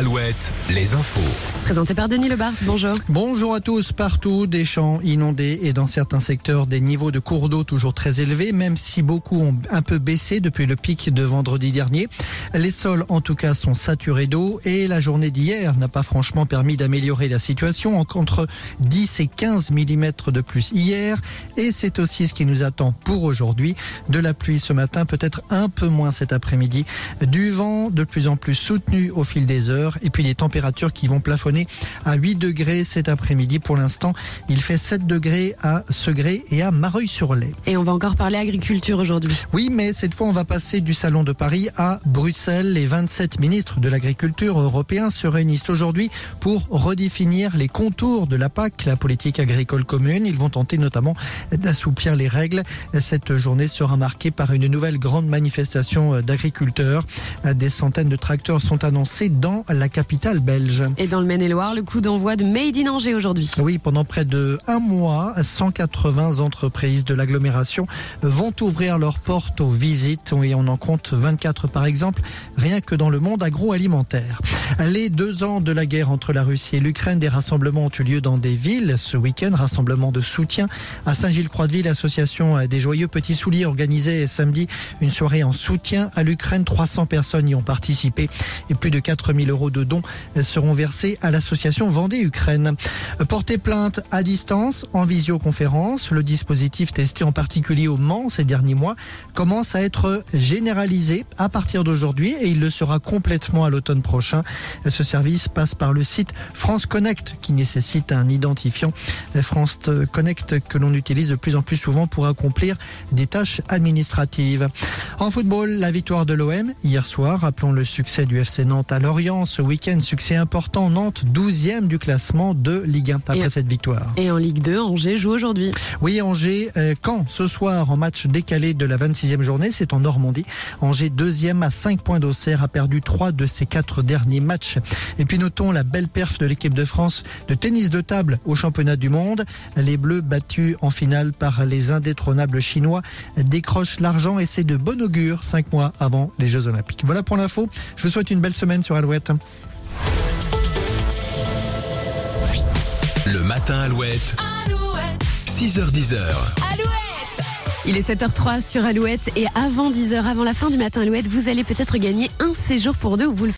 Alouette, les infos. Présenté par Denis Lebars, bonjour. Bonjour à tous, partout des champs inondés et dans certains secteurs des niveaux de cours d'eau toujours très élevés, même si beaucoup ont un peu baissé depuis le pic de vendredi dernier. Les sols en tout cas sont saturés d'eau et la journée d'hier n'a pas franchement permis d'améliorer la situation, entre 10 et 15 mm de plus hier et c'est aussi ce qui nous attend pour aujourd'hui. De la pluie ce matin, peut-être un peu moins cet après-midi, du vent de plus en plus soutenu au fil des heures et puis les températures qui vont plafonner à 8 degrés cet après-midi. Pour l'instant, il fait 7 degrés à Segré et à Mareuil-sur-Lay. Et on va encore parler agriculture aujourd'hui. Oui, mais cette fois, on va passer du Salon de Paris à Bruxelles. Les 27 ministres de l'agriculture européens se réunissent aujourd'hui pour redéfinir les contours de la PAC, la politique agricole commune. Ils vont tenter notamment d'assouplir les règles. Cette journée sera marquée par une nouvelle grande manifestation d'agriculteurs. Des centaines de tracteurs sont annoncés dans la capitale belge. Et dans le Maine-et-Loire, le coup d'envoi de Made in Angers aujourd'hui. Oui, pendant près de un mois, 180 entreprises de l'agglomération vont ouvrir leurs portes aux visites. Et on en compte 24 par exemple, rien que dans le monde agroalimentaire. Les deux ans de la guerre entre la Russie et l'Ukraine, des rassemblements ont eu lieu dans des villes ce week-end. Rassemblement de soutien à Saint-Gilles-Croix-de-Ville. L'association des joyeux petits souliers organisait samedi une soirée en soutien à l'Ukraine. 300 personnes y ont participé et plus de 4000 euros de dons seront versés à l'association Vendée Ukraine. Porter plainte à distance, en visioconférence, le dispositif testé en particulier au Mans ces derniers mois commence à être généralisé à partir d'aujourd'hui et il le sera complètement à l'automne prochain. Ce service passe par le site France Connect qui nécessite un identifiant France Connect que l'on utilise de plus en plus souvent pour accomplir des tâches administratives. En football, la victoire de l'OM hier soir, rappelons le succès du FC Nantes à Lorient ce week-end, succès important, Nantes 12e du classement de Ligue 1 après Et- cette victoire. Et en Ligue 2, Angers joue aujourd'hui. Oui, Angers, euh, quand ce soir en match décalé de la 26e journée, c'est en Normandie. Angers, deuxième à 5 points d'Auxerre, a perdu trois de ses quatre derniers matchs. Et puis notons la belle perf de l'équipe de France de tennis de table au championnat du monde. Les Bleus battus en finale par les indétrônables Chinois décrochent l'argent et c'est de bon augure cinq mois avant les Jeux Olympiques. Voilà pour l'info. Je vous souhaite une belle semaine sur Alouette. Le matin Alouette. 6h10. Il est 7h03 sur Alouette et avant 10h, avant la fin du matin Alouette, vous allez peut-être gagner un séjour pour deux ou vous le